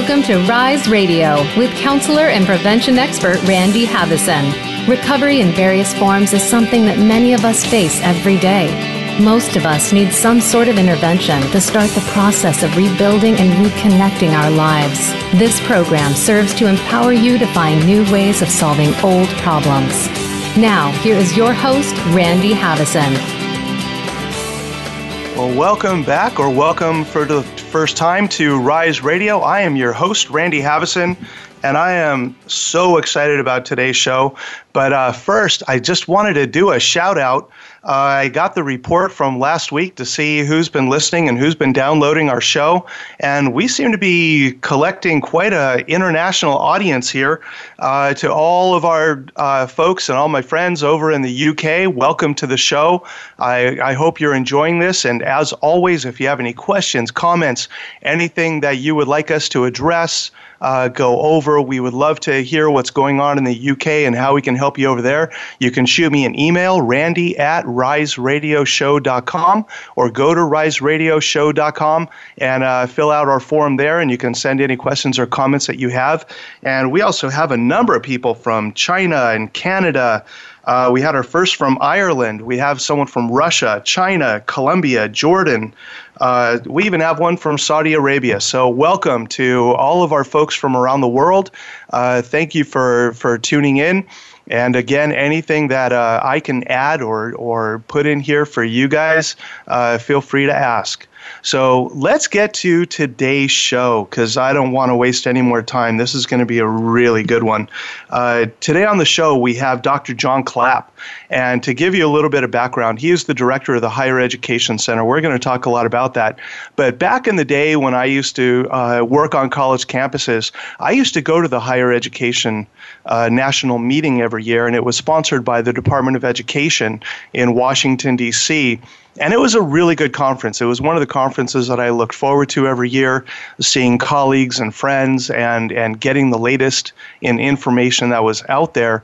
Welcome to Rise Radio with counselor and prevention expert Randy Havison. Recovery in various forms is something that many of us face every day. Most of us need some sort of intervention to start the process of rebuilding and reconnecting our lives. This program serves to empower you to find new ways of solving old problems. Now, here is your host, Randy Havison. Well, welcome back, or welcome for the first time to Rise Radio. I am your host, Randy Havison, and I am so excited about today's show. But uh, first, I just wanted to do a shout out I got the report from last week to see who's been listening and who's been downloading our show, and we seem to be collecting quite an international audience here. Uh, to all of our uh, folks and all my friends over in the UK, welcome to the show. I, I hope you're enjoying this, and as always, if you have any questions, comments, anything that you would like us to address, uh, go over. We would love to hear what's going on in the UK and how we can help you over there. You can shoot me an email, randy at riseradioshow.com, or go to riseradioshow.com and uh, fill out our form there, and you can send any questions or comments that you have. And we also have a number of people from China and Canada. Uh, we had our first from Ireland. We have someone from Russia, China, Colombia, Jordan. Uh, we even have one from Saudi Arabia. So, welcome to all of our folks from around the world. Uh, thank you for, for tuning in. And again, anything that uh, I can add or, or put in here for you guys, uh, feel free to ask. So let's get to today's show because I don't want to waste any more time. This is going to be a really good one. Uh, today on the show, we have Dr. John Clapp. And to give you a little bit of background, he is the director of the Higher Education Center. We're going to talk a lot about that. But back in the day when I used to uh, work on college campuses, I used to go to the Higher Education uh, National Meeting every year, and it was sponsored by the Department of Education in Washington, D.C. And it was a really good conference. It was one of the conferences that I looked forward to every year, seeing colleagues and friends and, and getting the latest in information that was out there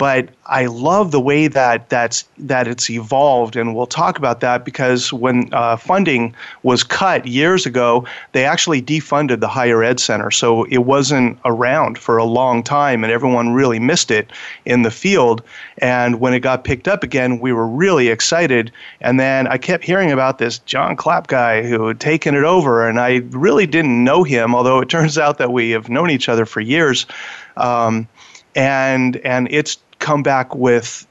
but I love the way that that's that it's evolved, and we'll talk about that because when uh, funding was cut years ago, they actually defunded the higher ed center, so it wasn't around for a long time, and everyone really missed it in the field. And when it got picked up again, we were really excited. And then I kept hearing about this John Clapp guy who had taken it over, and I really didn't know him, although it turns out that we have known each other for years. Um, and and it's come back with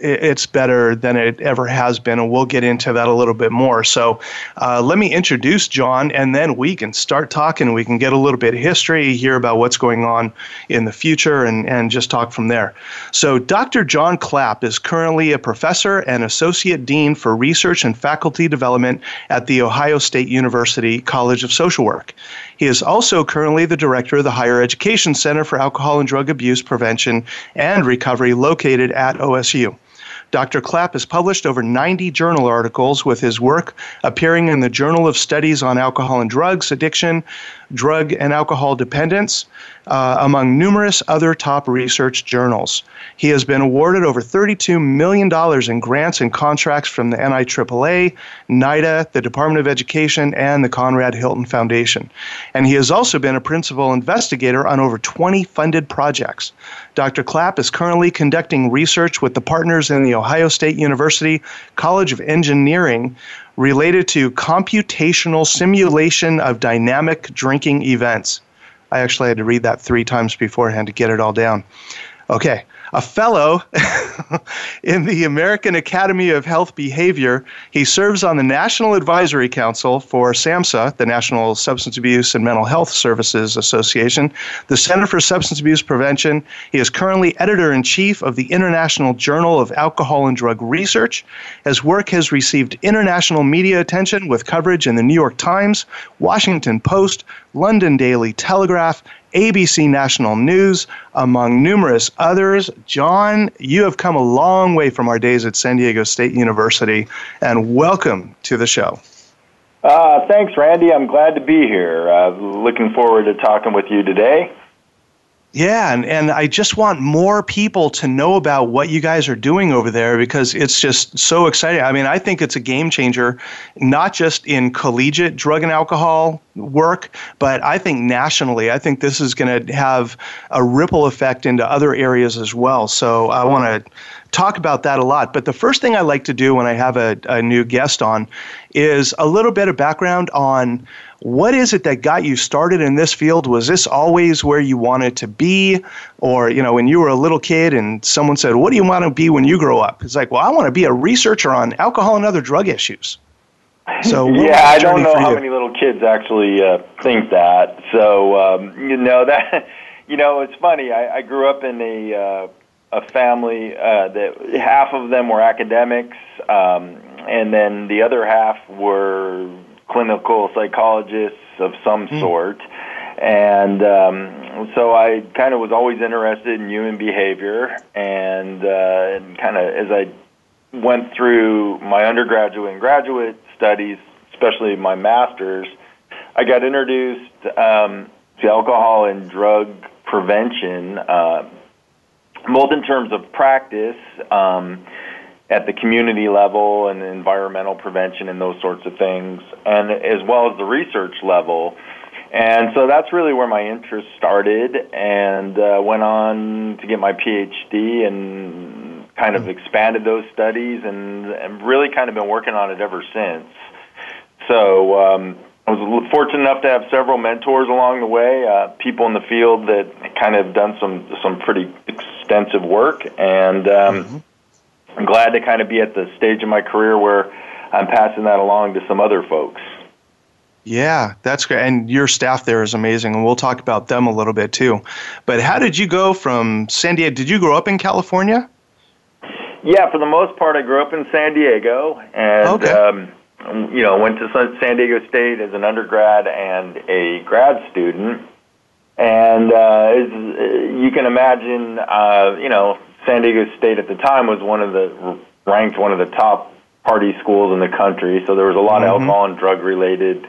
it's better than it ever has been, and we'll get into that a little bit more. So, uh, let me introduce John, and then we can start talking. We can get a little bit of history, hear about what's going on in the future, and, and just talk from there. So, Dr. John Clapp is currently a professor and associate dean for research and faculty development at The Ohio State University College of Social Work. He is also currently the director of the Higher Education Center for Alcohol and Drug Abuse Prevention and Recovery located at OSU. Dr. Clapp has published over 90 journal articles with his work appearing in the Journal of Studies on Alcohol and Drugs Addiction, Drug and Alcohol Dependence, uh, among numerous other top research journals. He has been awarded over $32 million in grants and contracts from the NIAAA, NIDA, the Department of Education, and the Conrad Hilton Foundation. And he has also been a principal investigator on over 20 funded projects. Dr. Clapp is currently conducting research with the partners in the Ohio State University College of Engineering related to computational simulation of dynamic drinking events. I actually had to read that three times beforehand to get it all down. Okay, a fellow in the American Academy of Health Behavior. He serves on the National Advisory Council for SAMHSA, the National Substance Abuse and Mental Health Services Association, the Center for Substance Abuse Prevention. He is currently editor in chief of the International Journal of Alcohol and Drug Research. His work has received international media attention with coverage in the New York Times, Washington Post, London Daily Telegraph, ABC National News, among numerous others. John, you have come a long way from our days at San Diego State University, and welcome to the show. Uh, thanks, Randy. I'm glad to be here. Uh, looking forward to talking with you today. Yeah, and, and I just want more people to know about what you guys are doing over there because it's just so exciting. I mean, I think it's a game changer, not just in collegiate drug and alcohol work, but I think nationally. I think this is going to have a ripple effect into other areas as well. So I want to talk about that a lot. But the first thing I like to do when I have a, a new guest on is a little bit of background on what is it that got you started in this field? Was this always where you wanted to be? Or, you know, when you were a little kid and someone said, What do you want to be when you grow up? It's like, Well, I want to be a researcher on alcohol and other drug issues. So yeah, I don't know how many little kids actually uh, think that. So um, you know that you know it's funny. I, I grew up in a uh, a family uh, that half of them were academics, um, and then the other half were clinical psychologists of some mm. sort. And um, so I kind of was always interested in human behavior, and, uh, and kind of as I went through my undergraduate and graduate studies, especially my master's, I got introduced um, to alcohol and drug prevention, uh, both in terms of practice. Um, at the community level and environmental prevention and those sorts of things, and as well as the research level. And so that's really where my interest started, and uh, went on to get my PhD and kind of expanded those studies, and, and really kind of been working on it ever since. So um, I was fortunate enough to have several mentors along the way, uh, people in the field that kind of done some some pretty extensive work, and um, mm-hmm I'm glad to kind of be at the stage of my career where I'm passing that along to some other folks. Yeah, that's great. And your staff there is amazing, and we'll talk about them a little bit too. But how did you go from San Diego? Did you grow up in California? Yeah, for the most part, I grew up in San Diego, and okay. um, you know, went to San Diego State as an undergrad and a grad student. And uh, as you can imagine, uh, you know, San Diego State at the time was one of the ranked one of the top party schools in the country. So there was a lot mm-hmm. of alcohol and drug related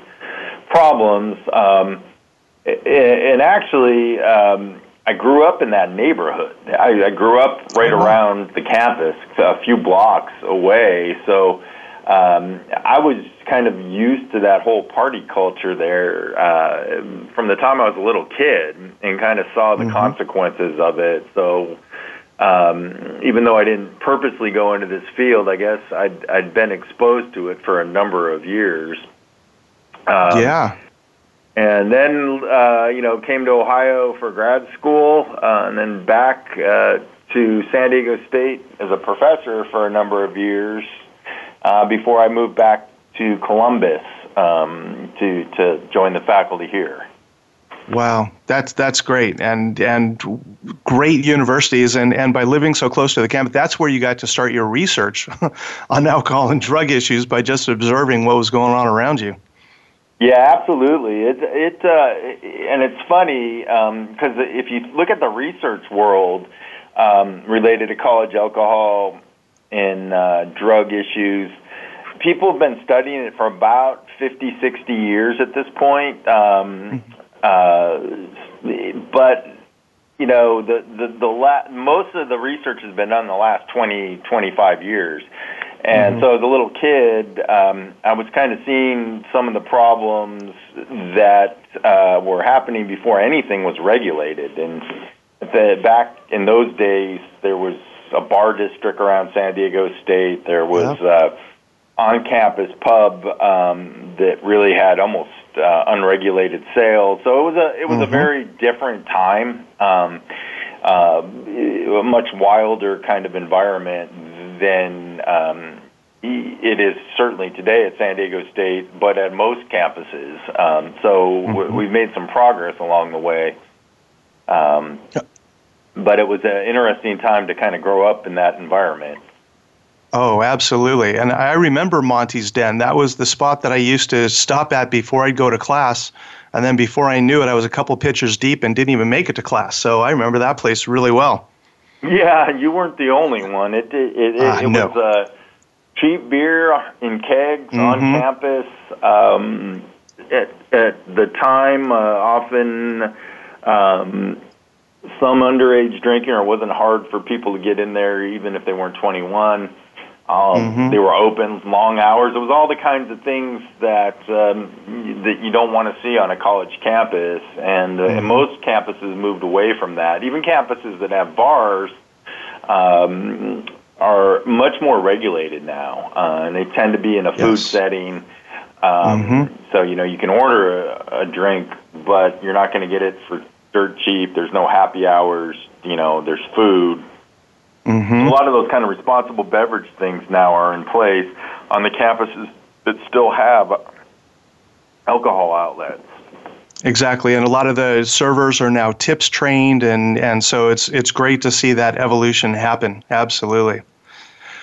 problems. Um, and actually, um, I grew up in that neighborhood. I, I grew up right uh-huh. around the campus, a few blocks away. So um, I was kind of used to that whole party culture there uh, from the time I was a little kid, and kind of saw the mm-hmm. consequences of it. So um, even though I didn't purposely go into this field, I guess I'd, I'd been exposed to it for a number of years. Um, yeah. And then, uh, you know, came to Ohio for grad school, uh, and then back uh, to San Diego State as a professor for a number of years uh, before I moved back to Columbus um, to to join the faculty here. Wow, that's that's great, and and great universities, and and by living so close to the campus, that's where you got to start your research on alcohol and drug issues by just observing what was going on around you. Yeah, absolutely. It it uh, and it's funny because um, if you look at the research world um, related to college alcohol and uh, drug issues, people have been studying it for about 50, 60 years at this point. Um, mm-hmm. Uh, but you know, the the the la- most of the research has been done in the last 20, 25 years. And mm-hmm. so, as a little kid, um, I was kind of seeing some of the problems that uh, were happening before anything was regulated. And the, back in those days, there was a bar district around San Diego State. There was yeah. uh, on-campus pub um, that really had almost uh, unregulated sales. So it was a it was mm-hmm. a very different time, um, uh, a much wilder kind of environment than um, it is certainly today at San Diego State, but at most campuses. Um, so mm-hmm. we've made some progress along the way. Um, but it was an interesting time to kind of grow up in that environment. Oh, absolutely. And I remember Monty's Den. That was the spot that I used to stop at before I'd go to class. And then before I knew it, I was a couple pitchers deep and didn't even make it to class. So I remember that place really well. Yeah, you weren't the only one. It it it, uh, it no. was uh, cheap beer in kegs mm-hmm. on campus. Um, at at the time, uh, often um, some underage drinking, or it wasn't hard for people to get in there even if they weren't 21. Um, mm-hmm. They were open long hours. It was all the kinds of things that um, that you don't want to see on a college campus, and, uh, mm-hmm. and most campuses moved away from that. Even campuses that have bars um, are much more regulated now, uh, and they tend to be in a food yes. setting. Um, mm-hmm. So you know you can order a, a drink, but you're not going to get it for dirt cheap. There's no happy hours. You know, there's food. Mm-hmm. A lot of those kind of responsible beverage things now are in place on the campuses that still have alcohol outlets. Exactly, and a lot of the servers are now tips trained, and, and so it's it's great to see that evolution happen. Absolutely.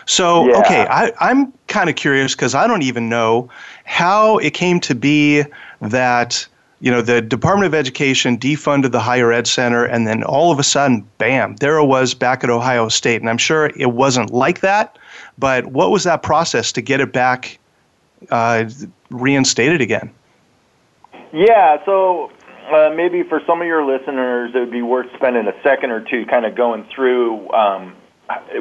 So yeah. okay, I, I'm kind of curious because I don't even know how it came to be that you know, the Department of Education defunded the Higher Ed Center, and then all of a sudden, bam, there it was back at Ohio State. And I'm sure it wasn't like that, but what was that process to get it back uh, reinstated again? Yeah, so uh, maybe for some of your listeners, it would be worth spending a second or two kind of going through um,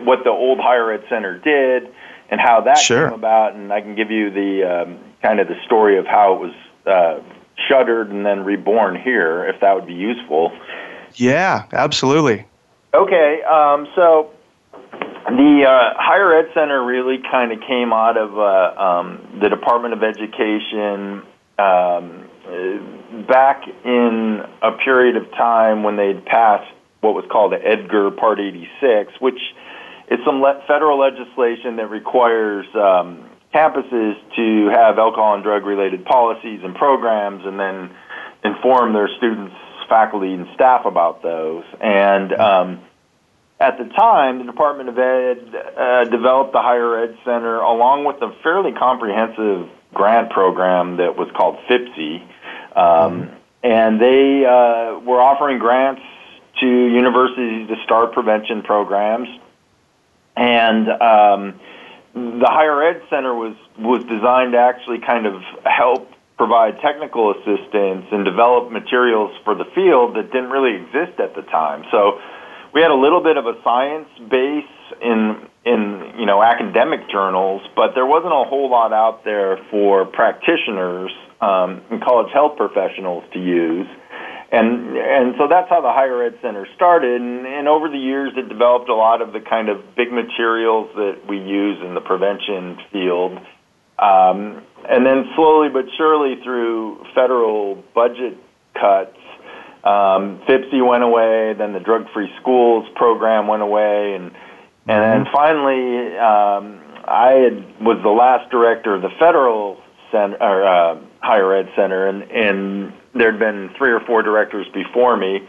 what the old Higher Ed Center did and how that sure. came about, and I can give you the um, kind of the story of how it was. Uh, shuttered and then reborn here, if that would be useful. Yeah, absolutely. Okay, um, so the uh, Higher Ed Center really kind of came out of uh, um, the Department of Education um, back in a period of time when they'd passed what was called the Edgar Part 86, which is some le- federal legislation that requires um, campuses to have alcohol and drug related policies and programs and then inform their students, faculty, and staff about those. And um, at the time, the Department of Ed uh, developed the Higher Ed Center along with a fairly comprehensive grant program that was called FIPSE. Um, and they uh, were offering grants to universities to start prevention programs. And um, the higher ed center was was designed to actually kind of help provide technical assistance and develop materials for the field that didn't really exist at the time. So we had a little bit of a science base in in you know academic journals, but there wasn't a whole lot out there for practitioners um, and college health professionals to use and and so that's how the higher ed center started. And, and over the years it developed a lot of the kind of big materials that we use in the prevention field. Um, and then slowly but surely through federal budget cuts um, FIPSE went away then the drug free schools program went away. And and then mm-hmm. finally um, I had, was the last director of the federal center or uh, higher ed center. And and there'd been three or four directors before me,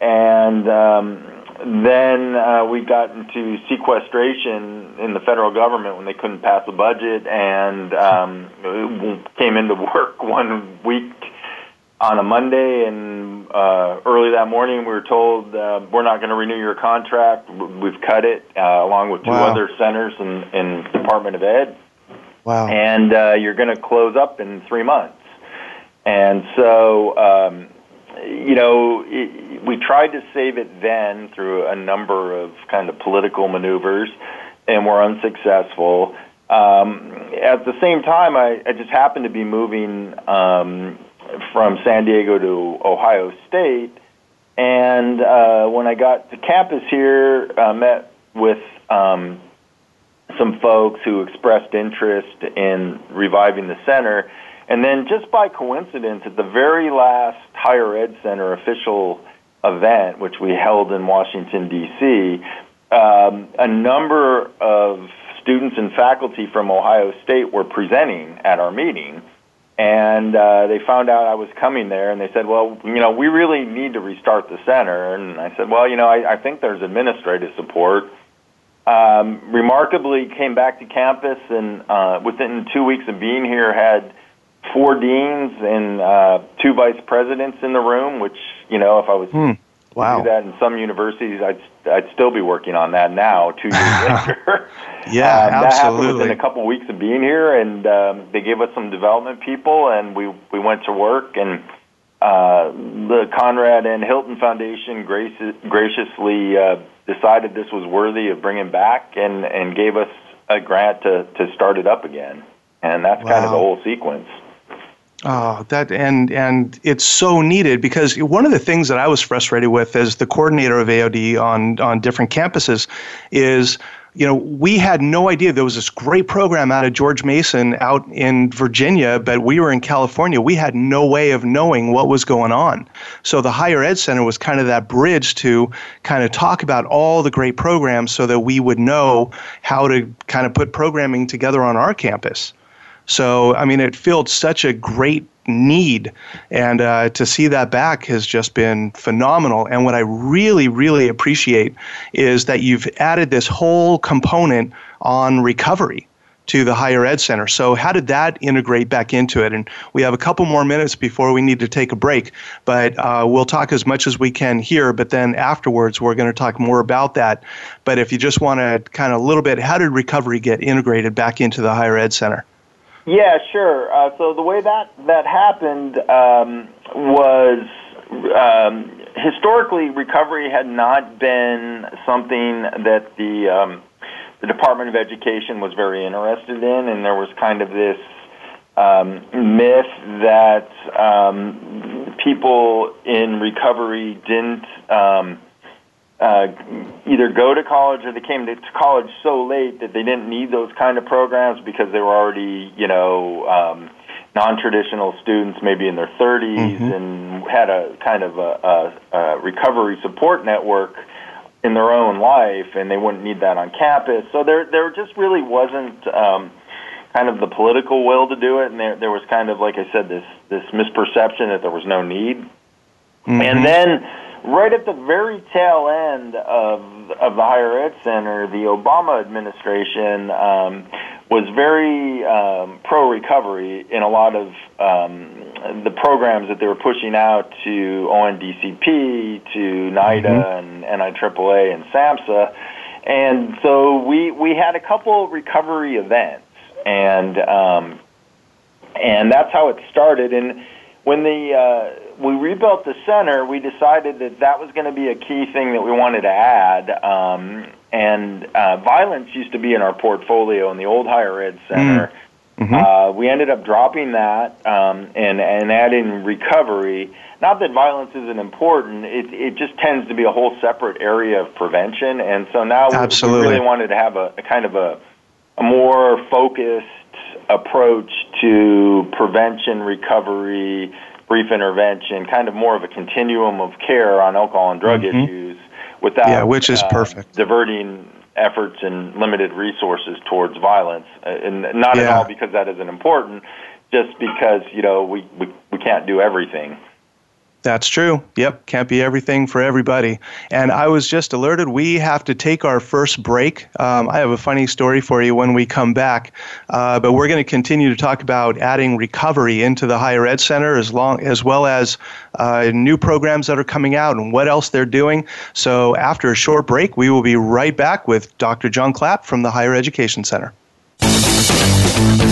and um, then uh, we got into sequestration in the federal government when they couldn't pass a budget, and um, came into work one week on a Monday, and uh, early that morning we were told uh, we're not going to renew your contract. We've cut it, uh, along with two wow. other centers in, in Department of Ed. Wow! And uh, you're going to close up in three months. And so, um, you know, it, we tried to save it then through a number of kind of political maneuvers, and were unsuccessful. Um, at the same time, I, I just happened to be moving um, from San Diego to Ohio State, and uh, when I got to campus here, I uh, met with um, some folks who expressed interest in reviving the center and then, just by coincidence, at the very last Higher Ed Center official event, which we held in Washington, D.C., um, a number of students and faculty from Ohio State were presenting at our meeting. And uh, they found out I was coming there, and they said, "Well, you know, we really need to restart the center." And I said, "Well, you know, I, I think there's administrative support." Um, remarkably, came back to campus, and uh, within two weeks of being here, had four deans and uh, two vice presidents in the room. Which you know, if I was hmm. wow. to do that in some universities, I'd I'd still be working on that now, two years later. yeah, um, absolutely. That happened within a couple of weeks of being here, and um, they gave us some development people, and we we went to work and. uh, the Conrad N. Hilton Foundation graciously uh, decided this was worthy of bringing back and, and gave us a grant to, to start it up again. And that's wow. kind of the whole sequence. Oh, that and and it's so needed because one of the things that I was frustrated with as the coordinator of AOD on on different campuses is you know, we had no idea there was this great program out of George Mason out in Virginia, but we were in California. We had no way of knowing what was going on. So the Higher Ed Center was kind of that bridge to kind of talk about all the great programs so that we would know how to kind of put programming together on our campus. So, I mean, it filled such a great need. And uh, to see that back has just been phenomenal. And what I really, really appreciate is that you've added this whole component on recovery to the higher ed center. So, how did that integrate back into it? And we have a couple more minutes before we need to take a break, but uh, we'll talk as much as we can here. But then afterwards, we're going to talk more about that. But if you just want to kind of a little bit, how did recovery get integrated back into the higher ed center? Yeah, sure. Uh, so the way that that happened um, was um, historically recovery had not been something that the um, the Department of Education was very interested in, and there was kind of this um, myth that um, people in recovery didn't um, uh, either go to college or they came to college so late that they didn't need those kind of programs because they were already, you know, um, non-traditional students, maybe in their 30s, mm-hmm. and had a kind of a, a, a recovery support network in their own life, and they wouldn't need that on campus. So there, there just really wasn't. Um, kind of the political will to do it, and there there was kind of like I said this this misperception that there was no need. Mm-hmm. And then right at the very tail end of of the higher ed center, the Obama administration um, was very um, pro recovery in a lot of um, the programs that they were pushing out to ONDCP, to NIDA, mm-hmm. and NIAAA, and SAMHSA. And so we we had a couple recovery events, and um, and that's how it started. And when the uh, we rebuilt the center, we decided that that was going to be a key thing that we wanted to add. Um, and uh, violence used to be in our portfolio in the old higher ed center. Mm-hmm. Uh, we ended up dropping that um, and and adding recovery. Not that violence isn't important; it it just tends to be a whole separate area of prevention. And so now we, we really wanted to have a, a kind of a, a more focused approach to prevention, recovery, brief intervention, kind of more of a continuum of care on alcohol and drug mm-hmm. issues without yeah, which is uh, perfect. diverting efforts and limited resources towards violence. Uh, and not yeah. at all because that isn't important, just because, you know, we, we, we can't do everything. That's true. Yep, can't be everything for everybody. And I was just alerted we have to take our first break. Um, I have a funny story for you when we come back, uh, but we're going to continue to talk about adding recovery into the higher ed center as long as well as uh, new programs that are coming out and what else they're doing. So after a short break, we will be right back with Dr. John Clapp from the Higher Education Center.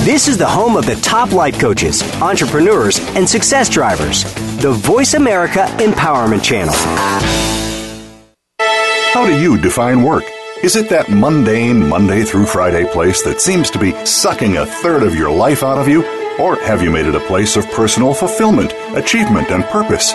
This is the home of the top life coaches, entrepreneurs, and success drivers. The Voice America Empowerment Channel. How do you define work? Is it that mundane Monday through Friday place that seems to be sucking a third of your life out of you? Or have you made it a place of personal fulfillment, achievement, and purpose?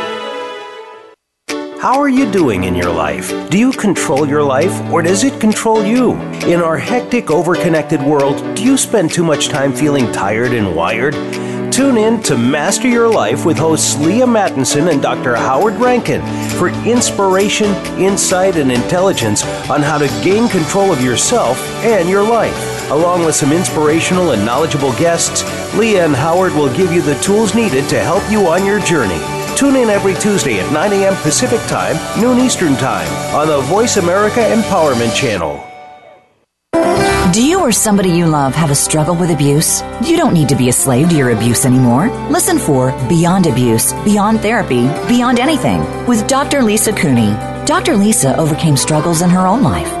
How are you doing in your life? Do you control your life or does it control you? In our hectic, overconnected world, do you spend too much time feeling tired and wired? Tune in to Master Your Life with hosts Leah Mattinson and Dr. Howard Rankin for inspiration, insight, and intelligence on how to gain control of yourself and your life. Along with some inspirational and knowledgeable guests, Leah and Howard will give you the tools needed to help you on your journey. Tune in every Tuesday at 9 a.m. Pacific Time, noon Eastern Time on the Voice America Empowerment Channel. Do you or somebody you love have a struggle with abuse? You don't need to be a slave to your abuse anymore. Listen for Beyond Abuse, Beyond Therapy, Beyond Anything with Dr. Lisa Cooney. Dr. Lisa overcame struggles in her own life.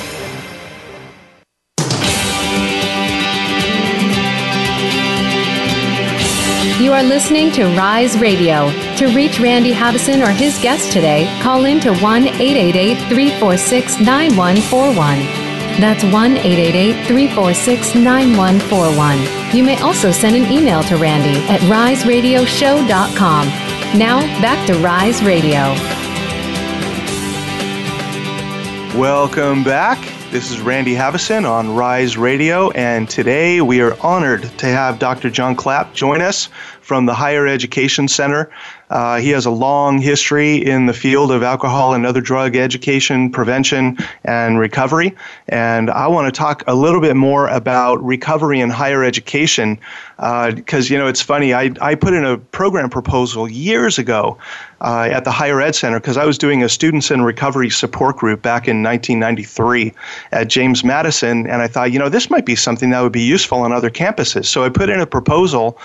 You are listening to Rise Radio. To reach Randy Havison or his guest today, call in to 1 888 346 9141. That's 1 888 346 9141. You may also send an email to Randy at riseradioshow.com. Now, back to Rise Radio. Welcome back. This is Randy Havison on Rise Radio, and today we are honored to have Dr. John Clapp join us from the Higher Education Center. Uh, he has a long history in the field of alcohol and other drug education, prevention, and recovery. And I want to talk a little bit more about recovery in higher education because, uh, you know, it's funny. I, I put in a program proposal years ago uh, at the Higher Ed Center because I was doing a Students in Recovery support group back in 1993 at James Madison. And I thought, you know, this might be something that would be useful on other campuses. So I put in a proposal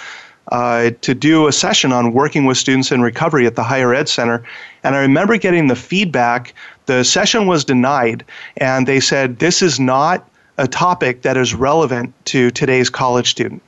uh, to do a session on working with students in recovery at the Higher Ed Center. And I remember getting the feedback. The session was denied, and they said, This is not a topic that is relevant to today's college student.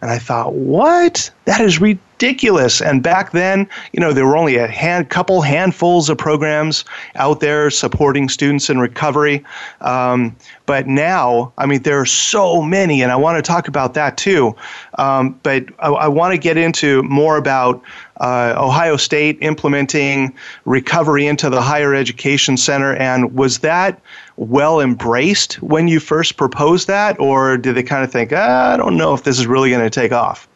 And I thought, what? That is ridiculous. And back then, you know, there were only a hand, couple handfuls of programs out there supporting students in recovery. Um, but now, I mean, there are so many, and I want to talk about that too. Um, but I, I want to get into more about uh, Ohio State implementing recovery into the higher education center. And was that well embraced when you first proposed that, or did they kind of think, ah, I don't know if this is really going to take off?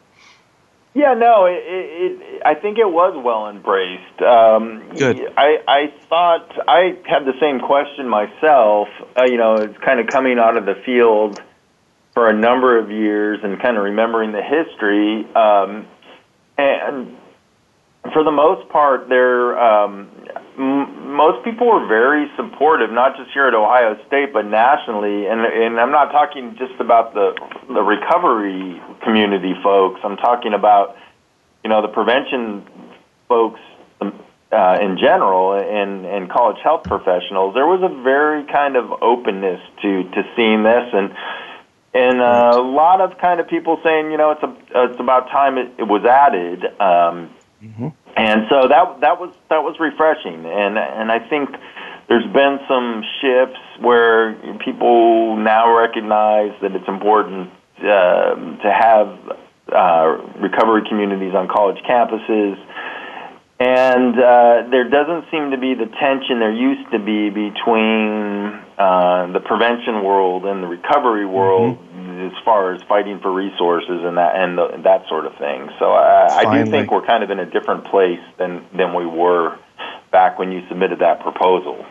Yeah, no, it, it, I think it was well embraced. Um, Good. I, I thought I had the same question myself. Uh, you know, it's kind of coming out of the field for a number of years and kind of remembering the history. Um, and for the most part, there um, m- most people were very supportive, not just here at Ohio State, but nationally. And and I'm not talking just about the the recovery community folks. I'm talking about you know the prevention folks uh, in general and and college health professionals. There was a very kind of openness to to seeing this and. And uh, a lot of kind of people saying, you know, it's a, it's about time it, it was added. Um, Mm-hmm. And so that that was that was refreshing, and and I think there's been some shifts where people now recognize that it's important uh, to have uh, recovery communities on college campuses. And uh, there doesn't seem to be the tension there used to be between uh, the prevention world and the recovery world mm-hmm as far as fighting for resources and that and the, that sort of thing. So I, I do think we're kind of in a different place than than we were back when you submitted that proposal.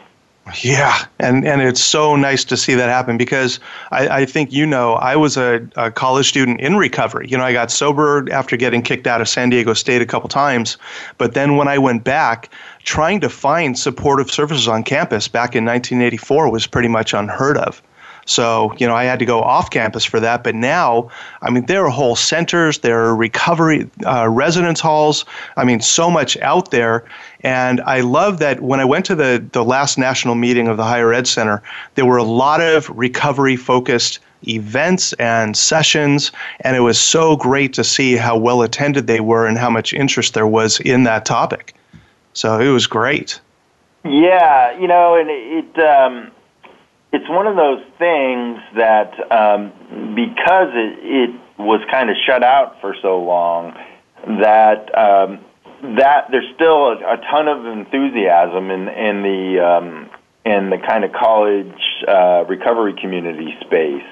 Yeah, and and it's so nice to see that happen because I, I think you know I was a, a, college student in recovery. You know, I got sober after getting kicked out of San Diego State a couple times, but then when I went back, trying to find supportive services on campus back in 1984 was pretty much unheard of. So, you know, I had to go off campus for that. But now, I mean, there are whole centers, there are recovery uh, residence halls. I mean, so much out there. And I love that when I went to the, the last national meeting of the Higher Ed Center, there were a lot of recovery focused events and sessions. And it was so great to see how well attended they were and how much interest there was in that topic. So it was great. Yeah, you know, and it, um, it's one of those things that um, because it, it was kind of shut out for so long that um, that there's still a, a ton of enthusiasm in in the um, in the kind of college uh, recovery community space,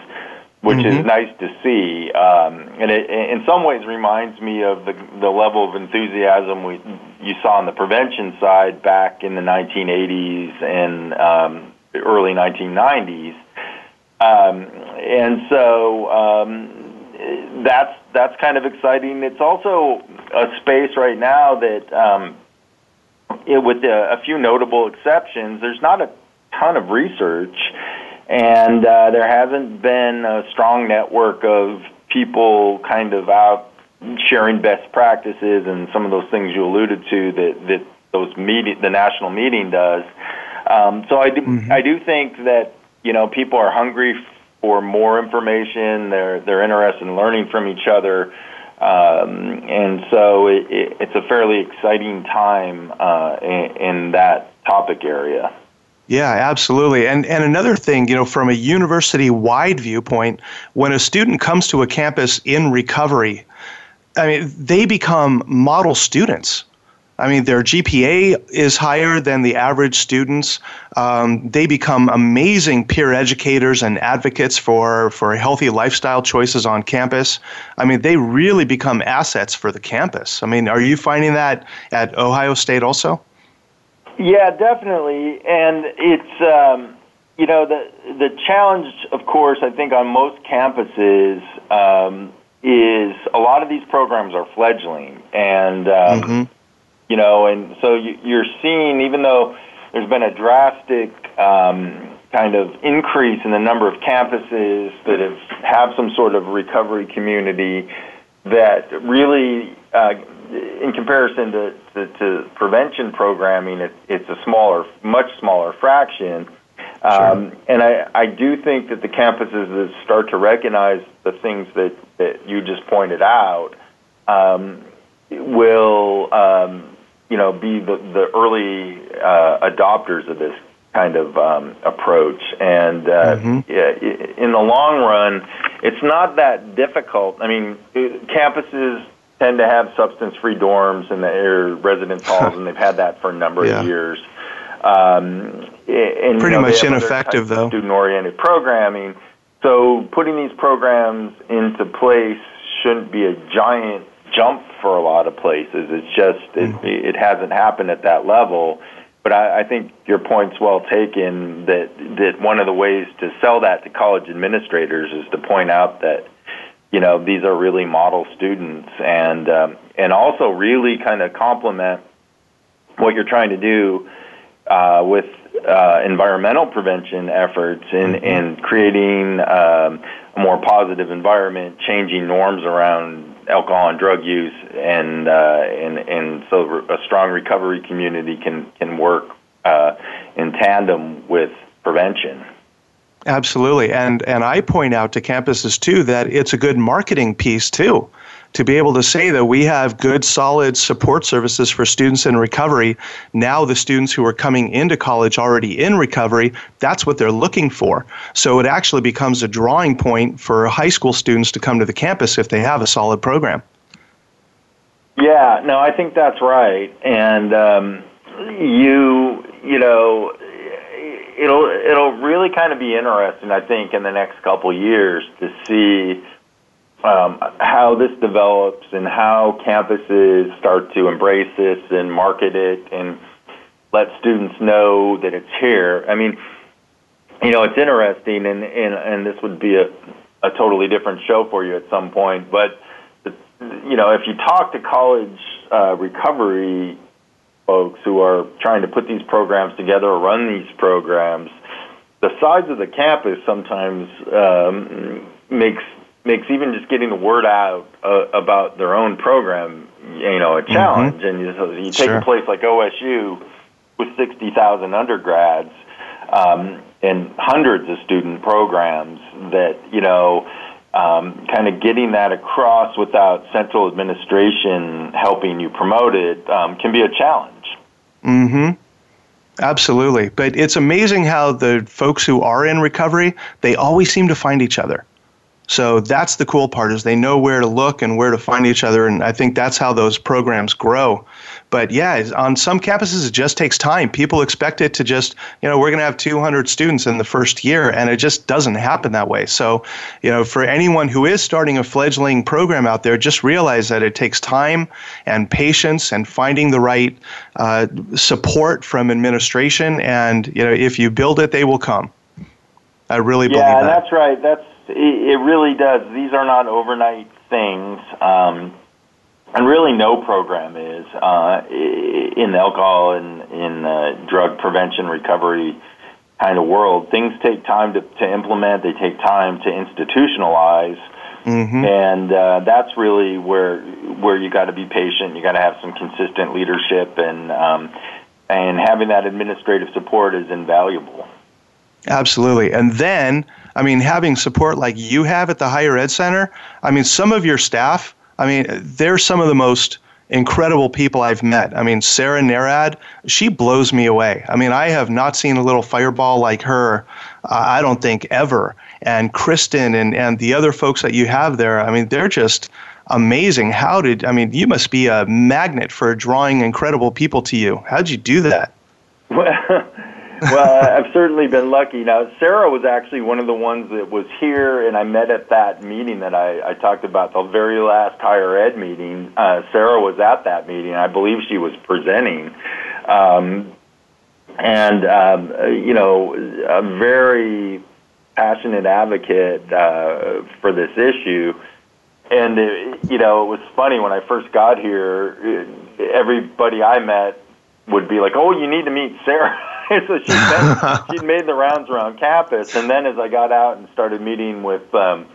which mm-hmm. is nice to see. Um, and it, in some ways, reminds me of the the level of enthusiasm we you saw on the prevention side back in the 1980s and um, early 1990s. Um, and so um, that's that's kind of exciting. It's also a space right now that, um, it, with a, a few notable exceptions, there's not a ton of research, and uh, there hasn't been a strong network of people kind of out sharing best practices and some of those things you alluded to that that those meeting the national meeting does. Um, so I do mm-hmm. I do think that you know people are hungry for more information. They're they're interested in learning from each other. Um, and so it, it, it's a fairly exciting time uh, in, in that topic area. Yeah, absolutely. And and another thing, you know, from a university wide viewpoint, when a student comes to a campus in recovery, I mean, they become model students. I mean, their GPA is higher than the average students. Um, they become amazing peer educators and advocates for, for healthy lifestyle choices on campus. I mean, they really become assets for the campus. I mean, are you finding that at Ohio State also? Yeah, definitely. And it's, um, you know, the, the challenge, of course, I think on most campuses um, is a lot of these programs are fledgling. And, um, mm-hmm you know, and so you're seeing, even though there's been a drastic um, kind of increase in the number of campuses that have have some sort of recovery community, that really, uh, in comparison to, to, to prevention programming, it, it's a smaller, much smaller fraction. Um, sure. And I, I do think that the campuses that start to recognize the things that, that you just pointed out um, will um, you know, be the, the early uh, adopters of this kind of um, approach. And uh, mm-hmm. in the long run, it's not that difficult. I mean, campuses tend to have substance-free dorms in their residence halls, and they've had that for a number yeah. of years. Um, and, Pretty you know, much ineffective, though. Student-oriented programming. So putting these programs into place shouldn't be a giant jump for a lot of places. It's just it, mm-hmm. it hasn't happened at that level. But I, I think your point's well taken. That that one of the ways to sell that to college administrators is to point out that you know these are really model students, and um, and also really kind of complement what you're trying to do uh, with uh, environmental prevention efforts in, mm-hmm. in creating um, a more positive environment, changing norms around alcohol and drug use, and uh, and and so a strong recovery community can can work uh, in tandem with prevention. Absolutely, and and I point out to campuses too that it's a good marketing piece too to be able to say that we have good, solid support services for students in recovery. Now, the students who are coming into college already in recovery, that's what they're looking for. So it actually becomes a drawing point for high school students to come to the campus if they have a solid program. Yeah, no, I think that's right. And um, you, you know, it'll it'll really kind of be interesting, I think, in the next couple years to see um, how this develops and how campuses start to embrace this and market it and let students know that it's here. I mean, you know, it's interesting, and and, and this would be a, a totally different show for you at some point. But you know, if you talk to college uh, recovery folks who are trying to put these programs together or run these programs, the size of the campus sometimes um, makes makes even just getting the word out uh, about their own program, you know, a mm-hmm. challenge. Mm-hmm. And you, so you take sure. a place like OSU with 60,000 undergrads um, and hundreds of student programs that, you know, um, kind of getting that across without central administration helping you promote it um, can be a challenge. Mm-hmm. Absolutely. But it's amazing how the folks who are in recovery, they always seem to find each other. So that's the cool part is they know where to look and where to find each other and I think that's how those programs grow. But yeah, on some campuses it just takes time. People expect it to just, you know, we're going to have 200 students in the first year and it just doesn't happen that way. So, you know, for anyone who is starting a fledgling program out there, just realize that it takes time and patience and finding the right uh, support from administration and, you know, if you build it, they will come. I really believe that. Yeah, that's right. That's it really does. These are not overnight things, um, and really no program is uh, in the alcohol and in uh, drug prevention recovery kind of world. Things take time to, to implement. They take time to institutionalize. Mm-hmm. And uh, that's really where where you got to be patient. You got to have some consistent leadership, and um, and having that administrative support is invaluable. Absolutely. And then I mean, having support like you have at the Higher Ed Center, I mean, some of your staff, I mean, they're some of the most incredible people I've met. I mean, Sarah Nerad, she blows me away. I mean, I have not seen a little fireball like her, uh, I don't think, ever. And Kristen and, and the other folks that you have there, I mean, they're just amazing. How did, I mean, you must be a magnet for drawing incredible people to you. How'd you do that? Well, well, I've certainly been lucky. Now, Sarah was actually one of the ones that was here, and I met at that meeting that I, I talked about, the very last higher ed meeting. Uh, Sarah was at that meeting. I believe she was presenting. Um, and, um, you know, a very passionate advocate uh, for this issue. And, it, you know, it was funny when I first got here, everybody I met would be like, "Oh, you need to meet Sarah." so she'd, been, she'd made the rounds around campus, and then as I got out and started meeting with, um,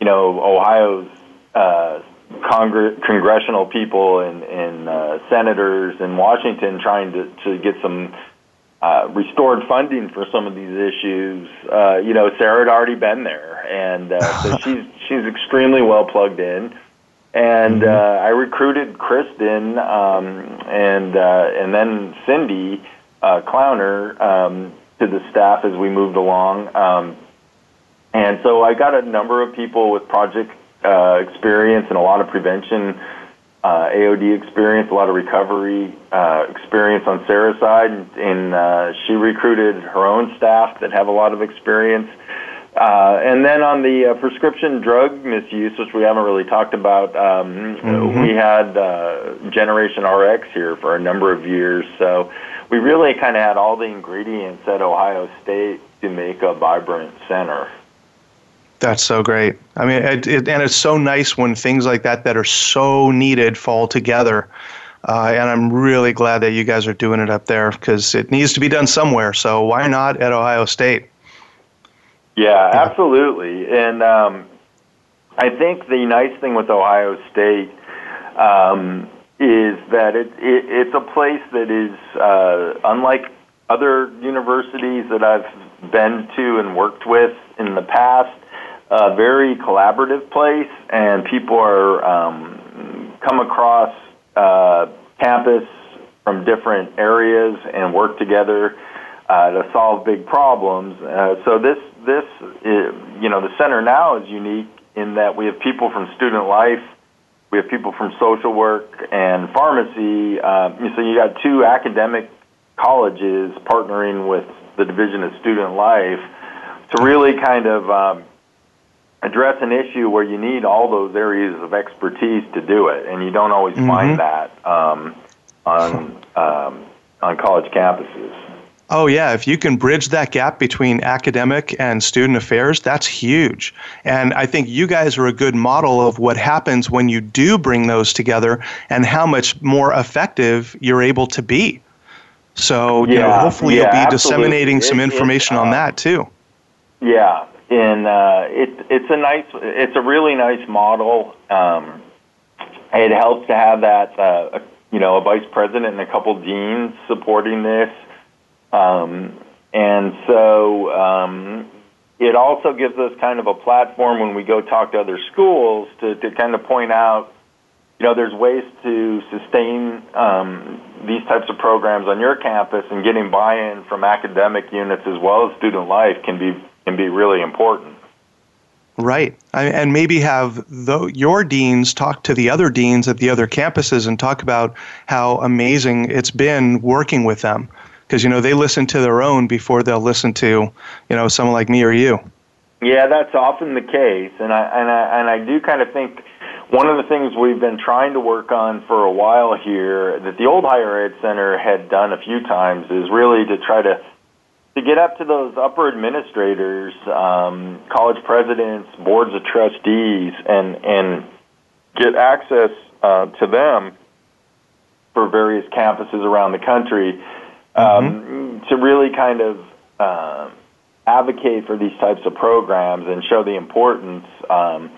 you know, Ohio's uh, congr- congressional people and, and uh, senators in Washington, trying to to get some uh, restored funding for some of these issues. Uh, you know, Sarah had already been there, and uh, so she's she's extremely well plugged in and mm-hmm. uh, I recruited Kristen um, and uh, and then Cindy uh, Clowner um, to the staff as we moved along, um, and so I got a number of people with project uh, experience and a lot of prevention. Uh, AOD experience, a lot of recovery uh, experience on Sarah's side, and, and uh, she recruited her own staff that have a lot of experience. Uh, and then on the uh, prescription drug misuse, which we haven't really talked about, um, mm-hmm. we had uh, Generation RX here for a number of years. So we really kind of had all the ingredients at Ohio State to make a vibrant center. That's so great. I mean, it, it, and it's so nice when things like that that are so needed fall together. Uh, and I'm really glad that you guys are doing it up there because it needs to be done somewhere. So why not at Ohio State? Yeah, absolutely. And um, I think the nice thing with Ohio State um, is that it, it, it's a place that is uh, unlike other universities that I've been to and worked with in the past. A very collaborative place, and people are um, come across uh, campus from different areas and work together uh, to solve big problems. Uh, so this this is, you know the center now is unique in that we have people from student life, we have people from social work and pharmacy. Uh, so you got two academic colleges partnering with the Division of Student Life to really kind of um, address an issue where you need all those areas of expertise to do it, and you don't always mm-hmm. find that um, on um, on college campuses. Oh, yeah. If you can bridge that gap between academic and student affairs, that's huge. And I think you guys are a good model of what happens when you do bring those together and how much more effective you're able to be. So, yeah, you know, hopefully yeah, you'll be absolutely. disseminating some information it, uh, on that too. Yeah. And uh, it, it's a nice, it's a really nice model. Um, it helps to have that, uh, you know, a vice president and a couple deans supporting this um, and so um, it also gives us kind of a platform when we go talk to other schools to, to kind of point out, you know, there's ways to sustain um, these types of programs on your campus, and getting buy-in from academic units as well as student life can be can be really important. Right, I, and maybe have the, your deans talk to the other deans at the other campuses and talk about how amazing it's been working with them, because you know they listen to their own before they'll listen to you know someone like me or you. Yeah, that's often the case, and I and I and I do kind of think one of the things we've been trying to work on for a while here that the old higher ed center had done a few times is really to try to to get up to those upper administrators, um, college presidents, boards of trustees, and and get access uh, to them for various campuses around the country um, mm-hmm. to really kind of uh, advocate for these types of programs and show the importance. Um,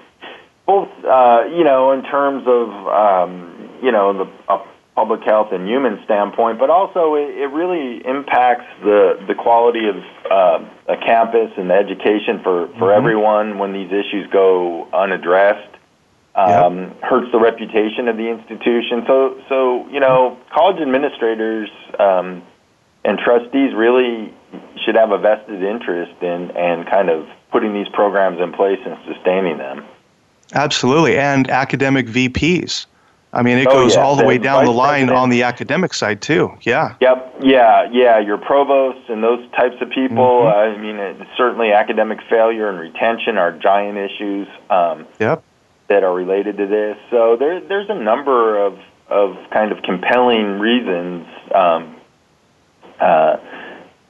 both uh, you know in terms of um, you know the uh, public health and human standpoint, but also it, it really impacts the the quality of uh, a campus and the education for for mm-hmm. everyone when these issues go unaddressed. Um, yep. Hurts the reputation of the institution. So so you know college administrators um, and trustees really should have a vested interest in and kind of putting these programs in place and sustaining them. Absolutely, and academic VPs. I mean, it oh, goes yeah. all the way down the line on the academic side too. Yeah. Yep. Yeah. Yeah. Your provosts and those types of people. Mm-hmm. I mean, it, certainly academic failure and retention are giant issues. Um, yep. That are related to this. So there, there's a number of of kind of compelling reasons um, uh,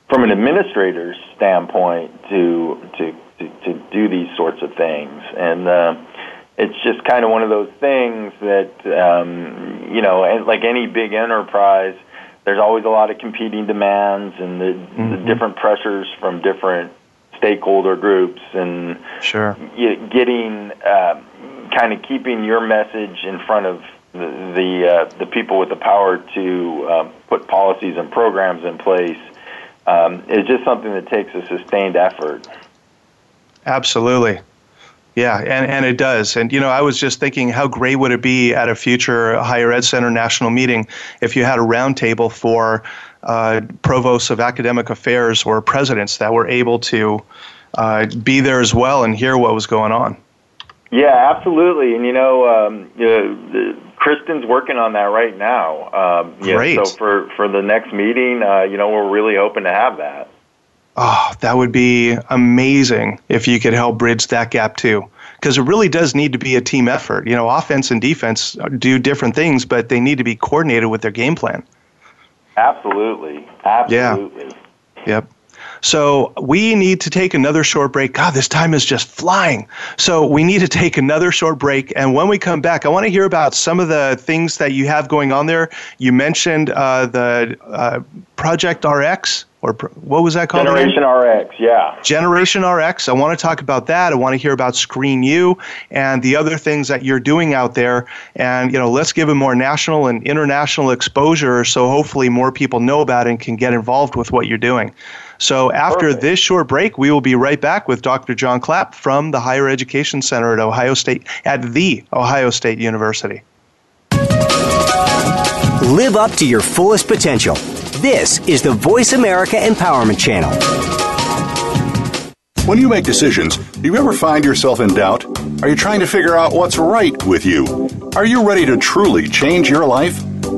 from an administrator's standpoint to to to, to do these sorts of things and. Uh, it's just kind of one of those things that um, you know, and like any big enterprise, there's always a lot of competing demands and the, mm-hmm. the different pressures from different stakeholder groups, and sure, getting uh, kind of keeping your message in front of the the, uh, the people with the power to uh, put policies and programs in place um, is just something that takes a sustained effort. Absolutely. Yeah, and, and it does. And, you know, I was just thinking how great would it be at a future Higher Ed Center national meeting if you had a roundtable for uh, provosts of academic affairs or presidents that were able to uh, be there as well and hear what was going on. Yeah, absolutely. And, you know, um, you know Kristen's working on that right now. Um, Great. so for, for the next meeting, uh, you know, we're really hoping to have that. Oh, that would be amazing if you could help bridge that gap too. Because it really does need to be a team effort. You know, offense and defense do different things, but they need to be coordinated with their game plan. Absolutely. Absolutely. Yeah. Yep. So we need to take another short break. God, this time is just flying. So we need to take another short break. And when we come back, I want to hear about some of the things that you have going on there. You mentioned uh, the uh, Project RX or what was that called? Generation again? RX, yeah. Generation RX. I want to talk about that. I want to hear about Screen U and the other things that you're doing out there. And you know, let's give it more national and international exposure, so hopefully more people know about it and can get involved with what you're doing. So after Perfect. this short break, we will be right back with Dr. John Clapp from the Higher Education Center at Ohio State at the Ohio State University. Live up to your fullest potential. This is the Voice America Empowerment Channel. When you make decisions, do you ever find yourself in doubt? Are you trying to figure out what's right with you? Are you ready to truly change your life?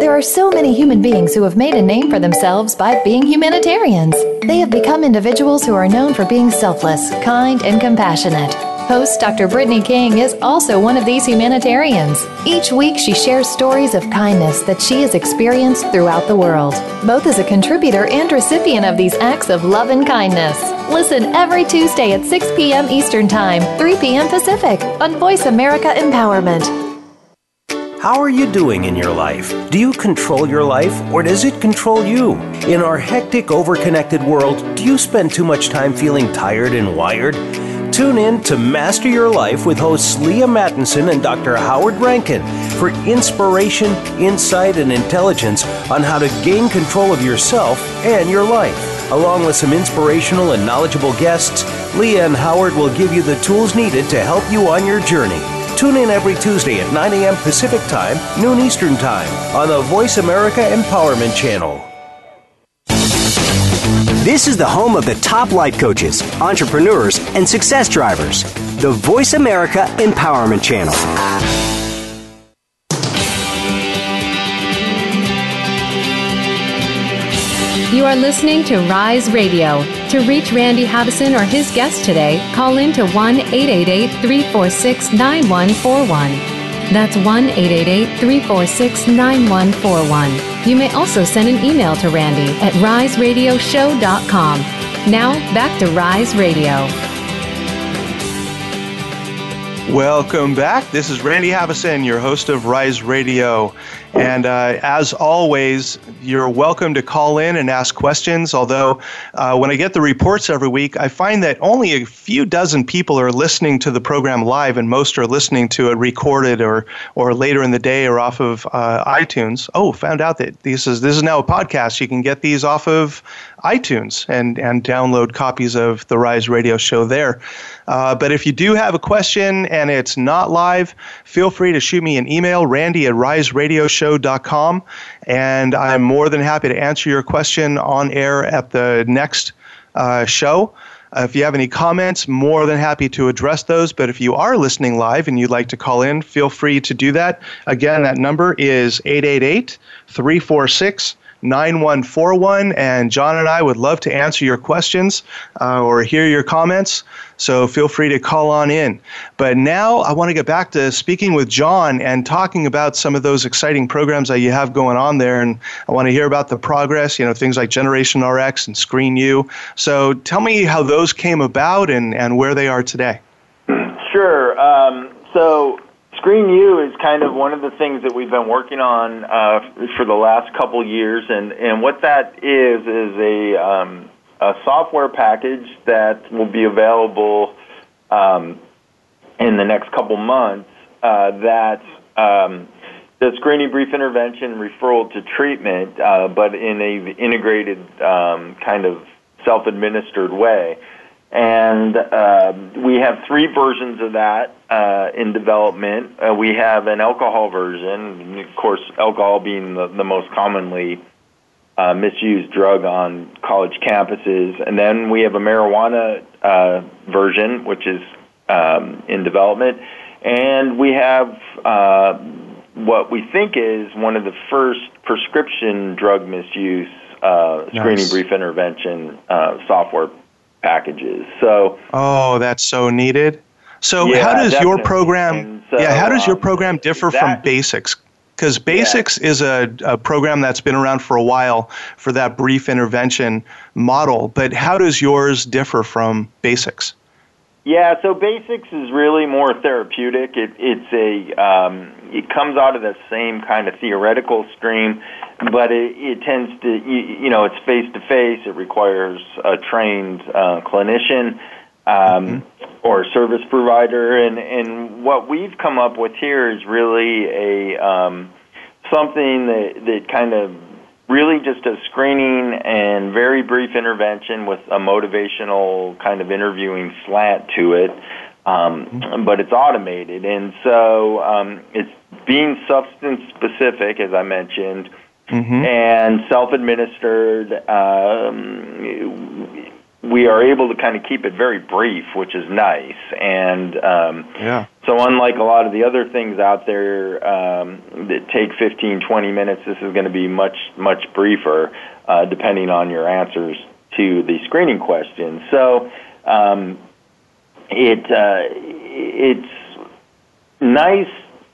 There are so many human beings who have made a name for themselves by being humanitarians. They have become individuals who are known for being selfless, kind, and compassionate. Host Dr. Brittany King is also one of these humanitarians. Each week, she shares stories of kindness that she has experienced throughout the world, both as a contributor and recipient of these acts of love and kindness. Listen every Tuesday at 6 p.m. Eastern Time, 3 p.m. Pacific on Voice America Empowerment. How are you doing in your life? Do you control your life or does it control you? In our hectic, overconnected world, do you spend too much time feeling tired and wired? Tune in to Master Your Life with hosts Leah Mattinson and Dr. Howard Rankin for inspiration, insight, and intelligence on how to gain control of yourself and your life. Along with some inspirational and knowledgeable guests, Leah and Howard will give you the tools needed to help you on your journey. Tune in every Tuesday at 9 a.m. Pacific Time, noon Eastern Time on the Voice America Empowerment Channel. This is the home of the top life coaches, entrepreneurs, and success drivers. The Voice America Empowerment Channel. You are listening to Rise Radio. To reach Randy Haveson or his guest today, call in to 1 888 346 9141. That's 1 888 346 9141. You may also send an email to Randy at riseradioshow.com. Now, back to Rise Radio. Welcome back. This is Randy Haveson, your host of Rise Radio. And uh, as always, you're welcome to call in and ask questions. Although, uh, when I get the reports every week, I find that only a few dozen people are listening to the program live, and most are listening to it recorded or, or later in the day or off of uh, iTunes. Oh, found out that this is this is now a podcast. You can get these off of iTunes and and download copies of the Rise Radio Show there. Uh, but if you do have a question and it's not live, feel free to shoot me an email, Randy at Rise Radio Show show.com. And I'm more than happy to answer your question on air at the next uh, show. Uh, if you have any comments, more than happy to address those. But if you are listening live and you'd like to call in, feel free to do that. Again, that number is 888 346 9141. And John and I would love to answer your questions uh, or hear your comments. So feel free to call on in. But now I want to get back to speaking with John and talking about some of those exciting programs that you have going on there. And I want to hear about the progress, you know, things like Generation RX and Screen U. So tell me how those came about and, and where they are today. Sure. Um, so Screen U is kind of one of the things that we've been working on uh, for the last couple years, and and what that is is a um, a software package that will be available um, in the next couple months. Uh, that um, the screening, brief intervention, referral to treatment, uh, but in a integrated um, kind of self-administered way. And uh, we have three versions of that uh, in development. Uh, we have an alcohol version, of course, alcohol being the, the most commonly uh, misused drug on college campuses. And then we have a marijuana uh, version, which is um, in development. And we have uh, what we think is one of the first prescription drug misuse uh, screening nice. brief intervention uh, software packages. So Oh, that's so needed. So yeah, how does definitely. your program so, Yeah, how does your um, program differ that, from Basics? Because Basics yeah. is a, a program that's been around for a while for that brief intervention model, but how does yours differ from Basics? Yeah, so Basics is really more therapeutic. It, it's a um, it comes out of the same kind of theoretical stream, but it, it tends to you, you know it's face to face. It requires a trained uh, clinician um, mm-hmm. or service provider, and and what we've come up with here is really a um, something that that kind of really just a screening and very brief intervention with a motivational kind of interviewing slant to it. Um, mm-hmm. but it's automated, and so um, it's being substance specific, as I mentioned, mm-hmm. and self administered. Um, we are able to kind of keep it very brief, which is nice. And um, yeah. so, unlike a lot of the other things out there um, that take 15, 20 minutes, this is going to be much, much briefer, uh, depending on your answers to the screening questions. So, um, it uh, it's nice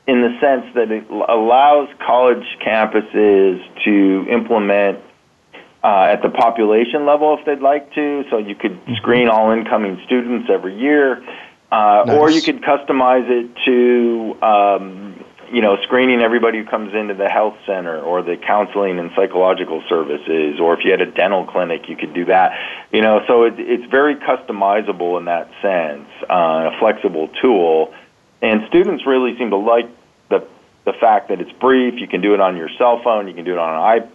in the sense that it allows college campuses to implement uh, at the population level if they'd like to. So you could mm-hmm. screen all incoming students every year, uh, nice. or you could customize it to um, you know, screening everybody who comes into the health center or the counseling and psychological services, or if you had a dental clinic, you could do that. You know, so it, it's very customizable in that sense, uh, a flexible tool. And students really seem to like the the fact that it's brief. You can do it on your cell phone, you can do it on an iPad,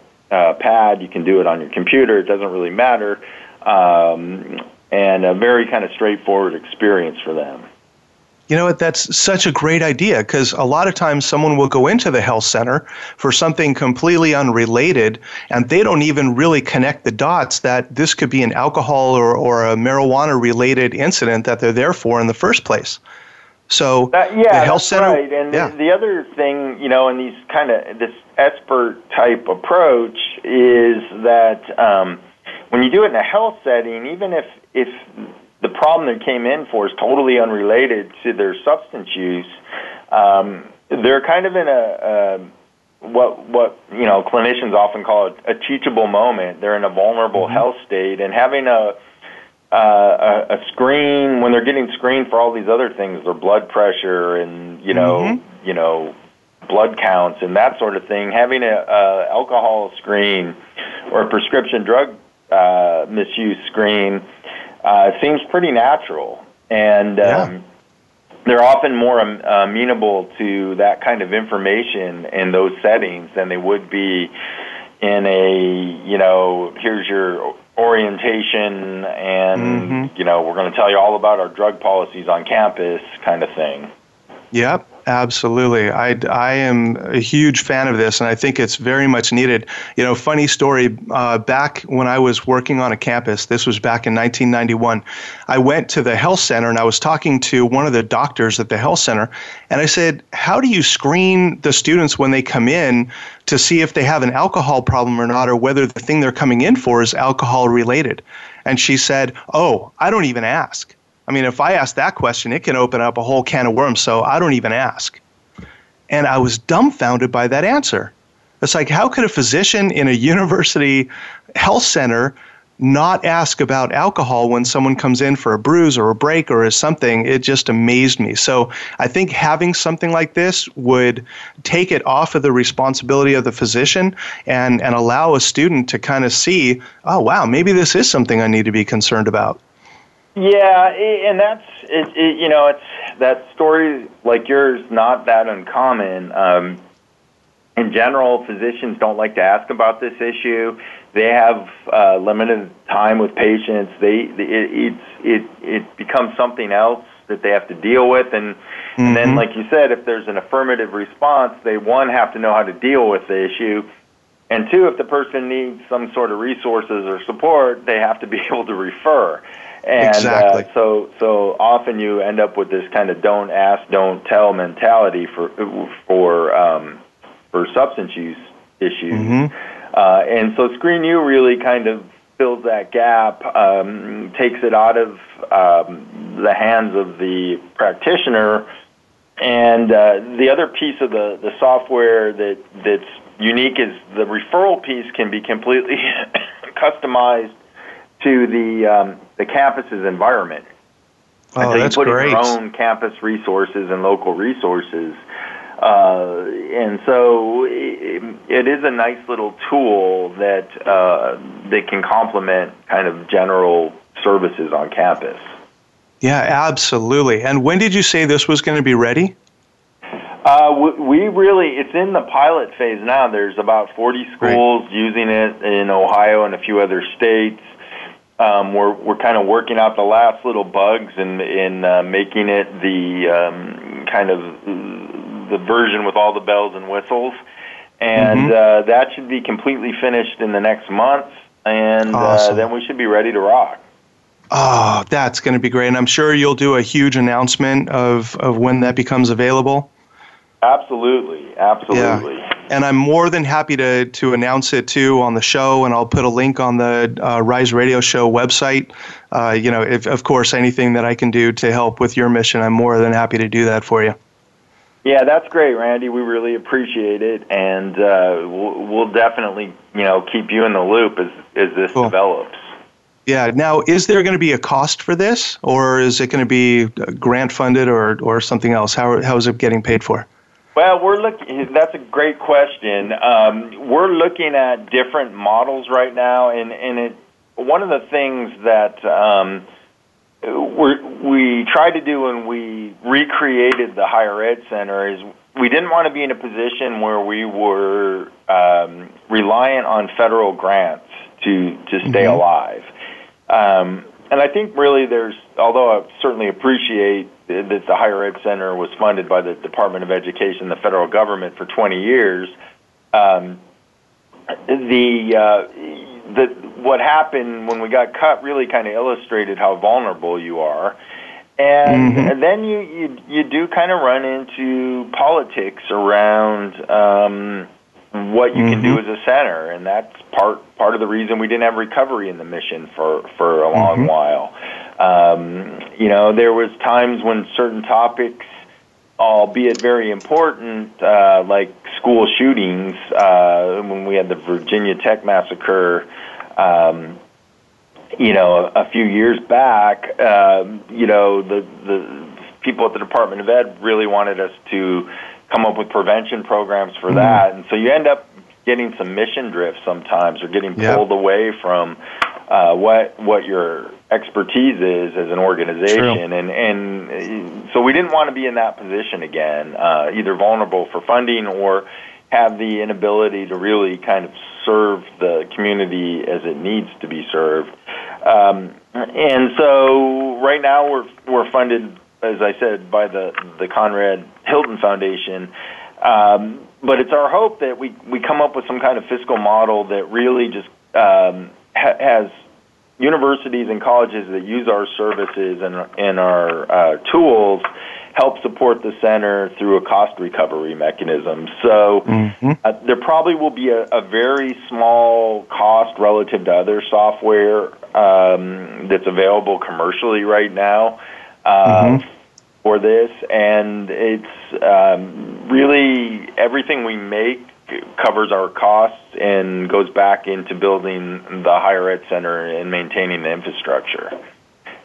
you can do it on your computer. It doesn't really matter, um, and a very kind of straightforward experience for them. You know what? That's such a great idea because a lot of times someone will go into the health center for something completely unrelated and they don't even really connect the dots that this could be an alcohol or, or a marijuana related incident that they're there for in the first place. So that, yeah, the health center, right. And yeah. the, the other thing, you know, in these kind of this SBIRT type approach is that um, when you do it in a health setting, even if if the problem they came in for is totally unrelated to their substance use. Um, they're kind of in a, a what what you know clinicians often call a, a teachable moment. They're in a vulnerable mm-hmm. health state, and having a, uh, a a screen when they're getting screened for all these other things, their blood pressure and you know mm-hmm. you know blood counts and that sort of thing. Having a, a alcohol screen or a prescription drug uh, misuse screen uh, seems pretty natural, and um, yeah. they're often more um, amenable to that kind of information in those settings than they would be in a you know here's your orientation and mm-hmm. you know we're going to tell you all about our drug policies on campus kind of thing. Yep. Absolutely. I, I am a huge fan of this, and I think it's very much needed. You know, funny story uh, back when I was working on a campus, this was back in 1991, I went to the health center and I was talking to one of the doctors at the health center, and I said, How do you screen the students when they come in to see if they have an alcohol problem or not, or whether the thing they're coming in for is alcohol related? And she said, Oh, I don't even ask. I mean, if I ask that question, it can open up a whole can of worms, so I don't even ask. And I was dumbfounded by that answer. It's like, how could a physician in a university health center not ask about alcohol when someone comes in for a bruise or a break or is something? It just amazed me. So I think having something like this would take it off of the responsibility of the physician and, and allow a student to kind of see, oh, wow, maybe this is something I need to be concerned about. Yeah, and that's it, it, you know it's that story like yours not that uncommon. Um, in general, physicians don't like to ask about this issue. They have uh, limited time with patients. They it, it it becomes something else that they have to deal with, and, mm-hmm. and then, mm-hmm. like you said, if there's an affirmative response, they one have to know how to deal with the issue, and two, if the person needs some sort of resources or support, they have to be able to refer. And exactly. uh, so so often you end up with this kind of don't ask, don't tell mentality for for um, for substance use issues. Mm-hmm. Uh, and so Screen U really kind of fills that gap, um, takes it out of um, the hands of the practitioner. And uh, the other piece of the, the software that that's unique is the referral piece can be completely customized to the um, the campus's environment. Oh, and so that's you put great. in your own campus resources and local resources. Uh, and so it, it is a nice little tool that uh, that can complement kind of general services on campus. Yeah, absolutely. And when did you say this was going to be ready? Uh, we really, it's in the pilot phase now. There's about 40 schools right. using it in Ohio and a few other states um, we're we're kind of working out the last little bugs and in, in uh, making it the um, kind of the version with all the bells and whistles, and mm-hmm. uh, that should be completely finished in the next month, and uh, awesome. uh, then we should be ready to rock. Oh, that's going to be great, and I'm sure you'll do a huge announcement of of when that becomes available. Absolutely, absolutely. Yeah and I'm more than happy to to announce it too on the show, and I'll put a link on the uh, Rise Radio Show website. Uh, you know, if of course anything that I can do to help with your mission, I'm more than happy to do that for you. Yeah, that's great, Randy. We really appreciate it, and uh, we'll, we'll, definitely you know keep you in the loop as as this cool. develops. Yeah. Now, is there going to be a cost for this, or is it going to be grant funded, or or something else? How how is it getting paid for? Well, we're looking. That's a great question. Um, we're looking at different models right now, and and it. One of the things that um, we we tried to do when we recreated the higher ed center is we didn't want to be in a position where we were um, reliant on federal grants to to stay mm-hmm. alive. Um, and I think really there's, although I certainly appreciate that the Higher Ed Center was funded by the Department of Education, the federal government, for 20 years. Um, the uh, the what happened when we got cut really kind of illustrated how vulnerable you are. And, mm-hmm. and then you, you you do kind of run into politics around um, what you mm-hmm. can do mm-hmm. as a center, and that's part part of the reason we didn't have recovery in the mission for for a long mm-hmm. while. Um, you know, there was times when certain topics, albeit very important, uh, like school shootings, uh, when we had the Virginia Tech massacre. Um, you know, a, a few years back, um, you know, the the people at the Department of Ed really wanted us to come up with prevention programs for mm that. And so you end up getting some mission drift sometimes or getting pulled yep. away from uh, what what your expertise is as an organization True. and and so we didn't want to be in that position again uh, either vulnerable for funding or have the inability to really kind of serve the community as it needs to be served um, and so right now we're we're funded as I said, by the the Conrad Hilton Foundation. Um, but it's our hope that we we come up with some kind of fiscal model that really just um, ha- has universities and colleges that use our services and and our uh, tools help support the center through a cost recovery mechanism. So mm-hmm. uh, there probably will be a, a, very small cost relative to other software um, that's available commercially right now. Uh, mm-hmm for this, and it's um, really everything we make covers our costs and goes back into building the higher ed center and maintaining the infrastructure.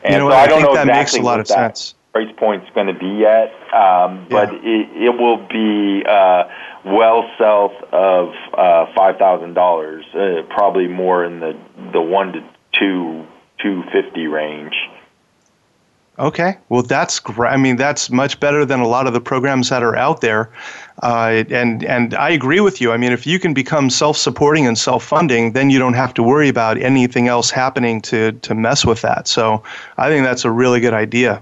And you know, so I, I don't know that exactly makes a lot of sense. Price point's going to be yet, um, but yeah. it, it will be uh, well south of uh, five thousand uh, dollars, probably more in the the one to two two fifty range. Okay, well that's great. I mean, that's much better than a lot of the programs that are out there, uh, and and I agree with you. I mean, if you can become self-supporting and self-funding, then you don't have to worry about anything else happening to to mess with that. So I think that's a really good idea.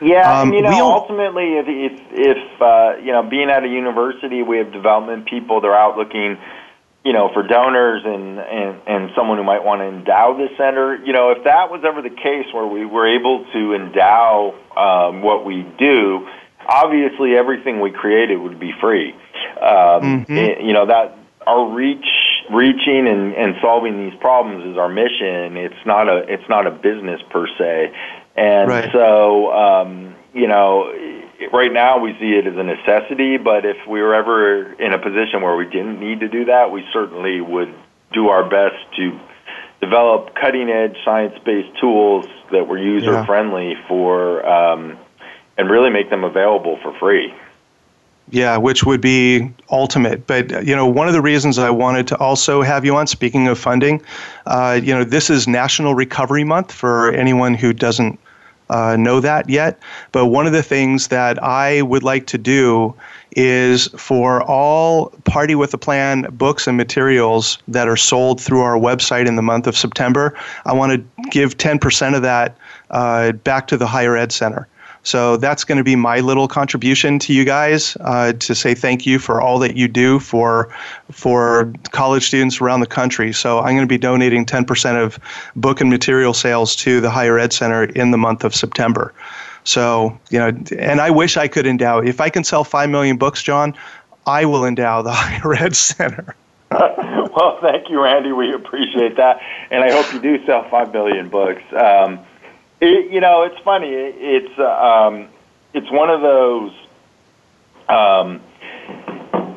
Yeah, um, and you know, ultimately, if if, if uh, you know, being at a university, we have development people. They're out looking you know, for donors and, and, and someone who might want to endow the center, you know, if that was ever the case where we were able to endow um, what we do, obviously everything we created would be free. Um, mm-hmm. it, you know, that our reach, reaching and, and solving these problems is our mission. It's not a, it's not a business per se. And right. so, um, you know, right now we see it as a necessity, but if we were ever in a position where we didn't need to do that, we certainly would do our best to develop cutting edge science based tools that were user friendly yeah. for um, and really make them available for free. Yeah, which would be ultimate. But you know, one of the reasons I wanted to also have you on, speaking of funding, uh, you know, this is National Recovery Month for anyone who doesn't uh, know that yet. But one of the things that I would like to do is for all Party with a Plan books and materials that are sold through our website in the month of September, I want to give 10% of that uh, back to the Higher Ed Center. So that's going to be my little contribution to you guys uh, to say thank you for all that you do for for college students around the country. So I'm going to be donating 10% of book and material sales to the Higher Ed Center in the month of September. So you know, and I wish I could endow. If I can sell five million books, John, I will endow the Higher Ed Center. well, thank you, Randy. We appreciate that, and I hope you do sell five million books. Um, it, you know, it's funny. It, it's um, it's one of those. Um,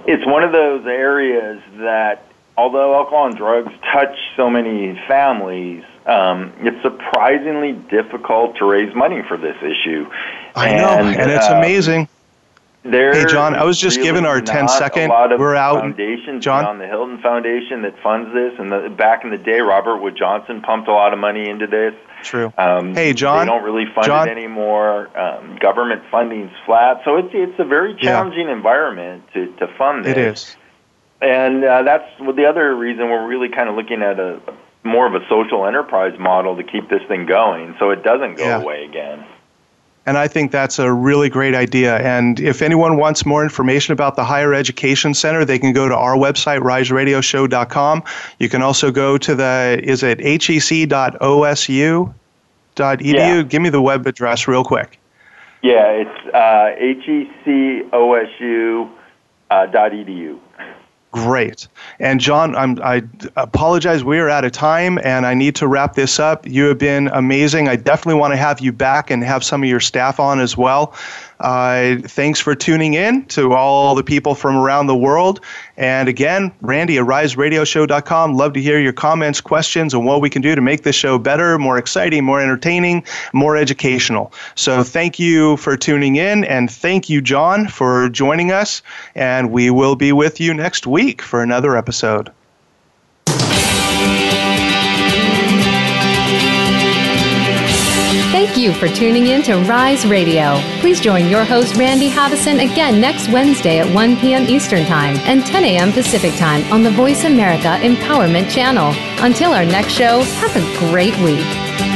it's one of those areas that, although alcohol and drugs touch so many families, um, it's surprisingly difficult to raise money for this issue. I and, know, and it's uh, amazing. There hey, John, I was just really giving our 10 second. We're out. Foundations John? on the Hilton Foundation that funds this. And the, back in the day, Robert Wood Johnson pumped a lot of money into this. True. Um, hey, John. They don't really fund John? it anymore. Um, government funding's flat. So it's, it's a very challenging yeah. environment to, to fund this. It is. And uh, that's well, the other reason we're really kind of looking at a, a more of a social enterprise model to keep this thing going so it doesn't go yeah. away again. And I think that's a really great idea. And if anyone wants more information about the Higher Education Center, they can go to our website, riseradioshow.com. You can also go to the, is it hec.osu.edu? Yeah. Give me the web address real quick. Yeah, it's uh, hecosu.edu. Great. And John, I'm, I apologize. We are out of time and I need to wrap this up. You have been amazing. I definitely want to have you back and have some of your staff on as well. Uh, thanks for tuning in to all the people from around the world. And again, Randy at. Love to hear your comments, questions, and what we can do to make this show better, more exciting, more entertaining, more educational. So thank you for tuning in. And thank you, John, for joining us. And we will be with you next week for another episode. You for tuning in to Rise Radio. Please join your host, Randy Haveson, again next Wednesday at 1 p.m. Eastern Time and 10 a.m. Pacific Time on the Voice America Empowerment Channel. Until our next show, have a great week.